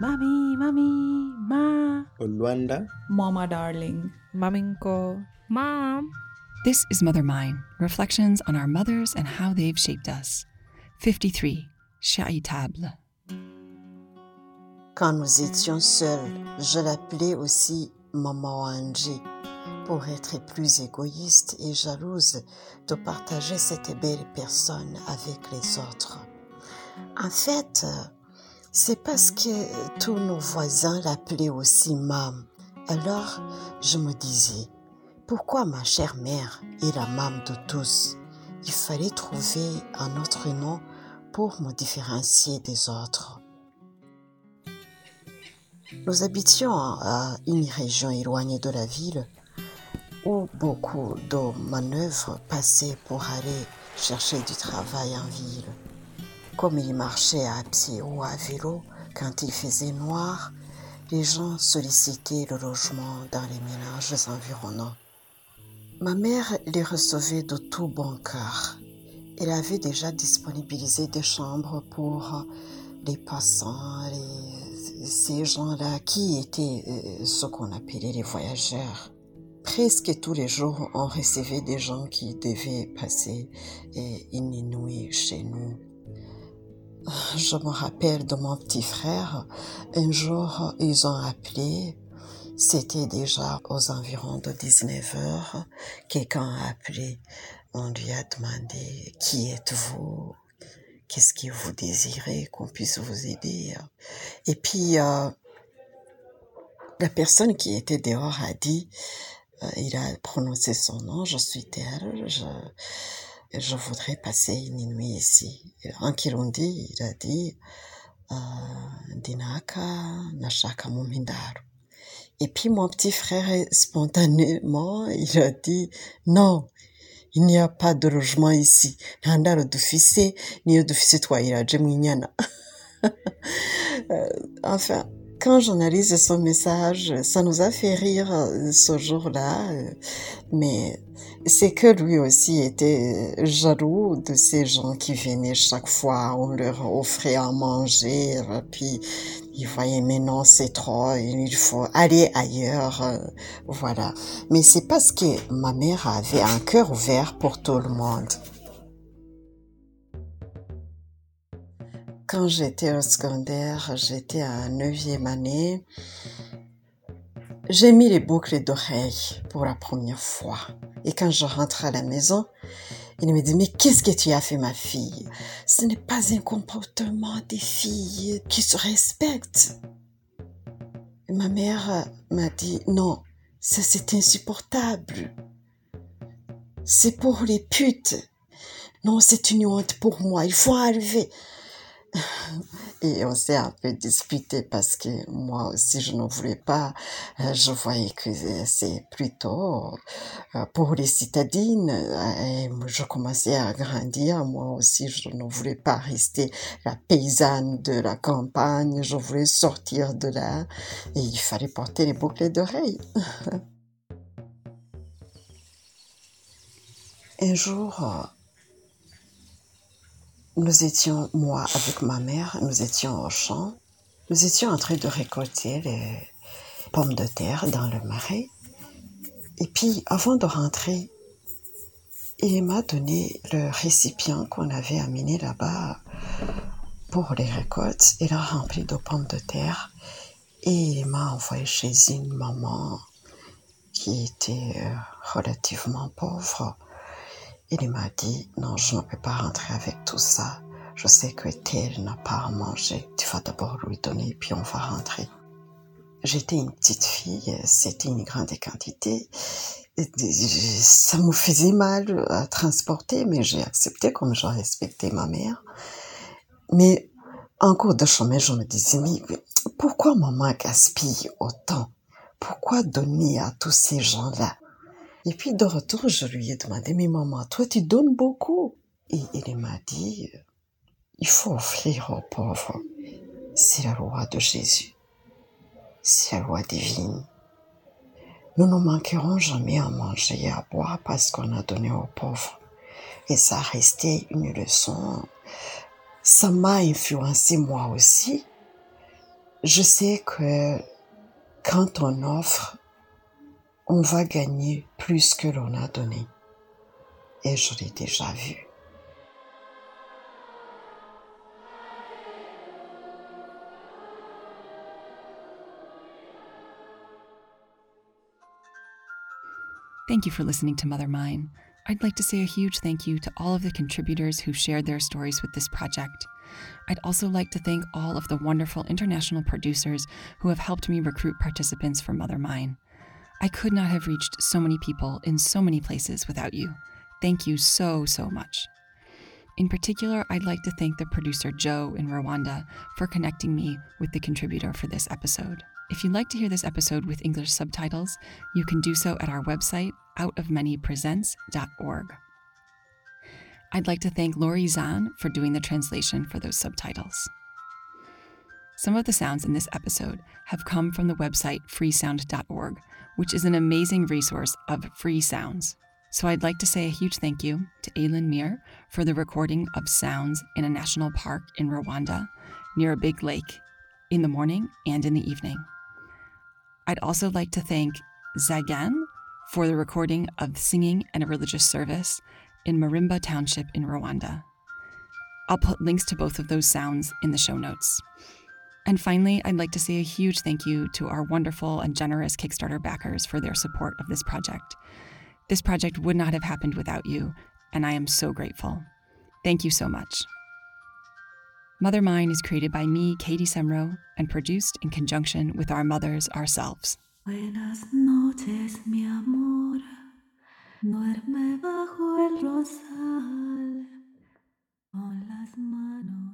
Mommy, mommy, ma. Olwanda, Mama darling. Maminko. Mom. This is Mother Mine Reflections on our mothers and how they've shaped us. 53. Charitable. Quand nous étions seuls, je l'appelais aussi Maman Angie pour être plus égoïste et jalouse de partager cette belle personne avec les autres. En fait, c'est parce que tous nos voisins l'appelaient aussi Mam. Alors, je me disais, pourquoi ma chère mère est la Mam de tous? Il fallait trouver un autre nom pour me différencier des autres. Nous habitions à une région éloignée de la ville où beaucoup de manœuvres passaient pour aller chercher du travail en ville. Comme ils marchaient à pied ou à vélo quand il faisait noir, les gens sollicitaient le logement dans les ménages environnants. Ma mère les recevait de tout bon cœur. Elle avait déjà disponibilisé des chambres pour les passants, ces gens-là qui étaient euh, ce qu'on appelait les voyageurs. Presque tous les jours, on recevait des gens qui devaient passer une nuit chez nous. Je me rappelle de mon petit frère. Un jour, ils ont appelé. C'était déjà aux environs de 19 heures. Quelqu'un a appelé. On lui a demandé qui êtes-vous? Qu'est-ce que vous désirez qu'on puisse vous aider? Et puis, euh, la personne qui était dehors a dit, euh, il a prononcé son nom, je suis tel, je, je voudrais passer une nuit ici. En Kirundi, il a dit, euh, Dinaka Nashaka Mumindaro. Et puis mon petit frère, spontanément, il a dit, non, il n'y a pas de logement ici. Nta ndaro dufise, niyo dufise twayiraje mwinyana. Euh, enfin, quand j'analyse son message, ça nous a fait rire euh, ce jour-là, euh, mais c'est que lui aussi était jaloux de ces gens qui venaient chaque fois, on leur offrait à manger, euh, puis il voyait mais non c'est trop, il faut aller ailleurs, euh, voilà. Mais c'est parce que ma mère avait un cœur ouvert pour tout le monde. Quand j'étais au secondaire, j'étais à neuvième année, j'ai mis les boucles d'oreilles pour la première fois. Et quand je rentre à la maison, il me dit, mais qu'est-ce que tu as fait, ma fille? Ce n'est pas un comportement des filles qui se respectent. Et ma mère m'a dit, non, ça c'est insupportable. C'est pour les putes. Non, c'est une honte pour moi. Il faut enlever. Et on s'est un peu disputé parce que moi aussi je ne voulais pas. Euh, Je voyais que c'est plutôt euh, pour les citadines. Je commençais à grandir. Moi aussi je ne voulais pas rester la paysanne de la campagne. Je voulais sortir de là. Et il fallait porter les boucles d'oreilles. Un jour, euh, nous étions, moi avec ma mère, nous étions au champ. Nous étions en train de récolter les pommes de terre dans le marais. Et puis, avant de rentrer, il m'a donné le récipient qu'on avait amené là-bas pour les récoltes. Il a rempli de pommes de terre et il m'a envoyé chez une maman qui était euh, relativement pauvre. Il m'a dit, non, je ne peux pas rentrer avec tout ça. Je sais que tel n'a pas à manger. Tu vas d'abord lui donner, puis on va rentrer. J'étais une petite fille, c'était une grande quantité. Ça me faisait mal à transporter, mais j'ai accepté comme je respectais ma mère. Mais en cours de chemin, je me disais, mais pourquoi maman gaspille autant? Pourquoi donner à tous ces gens-là? Et puis de retour, je lui ai demandé, mais maman, toi tu donnes beaucoup. Et il m'a dit, il faut offrir aux pauvres. C'est la loi de Jésus. C'est la loi divine. Nous ne manquerons jamais à manger et à boire parce qu'on a donné aux pauvres. Et ça a resté une leçon. Ça m'a influencé moi aussi. je sais que quand on offre, on va gagner plus que l'on a donné. Et je l'ai déjà vu. Thank you for listening to Mother Mine. I'd like to say a huge thank you to all of the contributors who shared their stories with this project. I'd also like to thank all of the wonderful international producers who have helped me recruit participants for Mother Mine. I could not have reached so many people in so many places without you. Thank you so, so much. In particular, I'd like to thank the producer Joe in Rwanda for connecting me with the contributor for this episode. If you'd like to hear this episode with English subtitles, you can do so at our website, outofmanypresents.org. I'd like to thank Lori Zahn for doing the translation for those subtitles. Some of the sounds in this episode have come from the website freesound.org, which is an amazing resource of free sounds. So I'd like to say a huge thank you to Aylin Mir for the recording of sounds in a national park in Rwanda near a big lake in the morning and in the evening. I'd also like to thank Zagan for the recording of singing and a religious service in Marimba Township in Rwanda. I'll put links to both of those sounds in the show notes. And finally, I'd like to say a huge thank you to our wonderful and generous Kickstarter backers for their support of this project. This project would not have happened without you, and I am so grateful. Thank you so much. Mother Mine is created by me, Katie Semro, and produced in conjunction with our mothers ourselves. Buenas noches, mi amor. Duerme bajo el rosal con las manos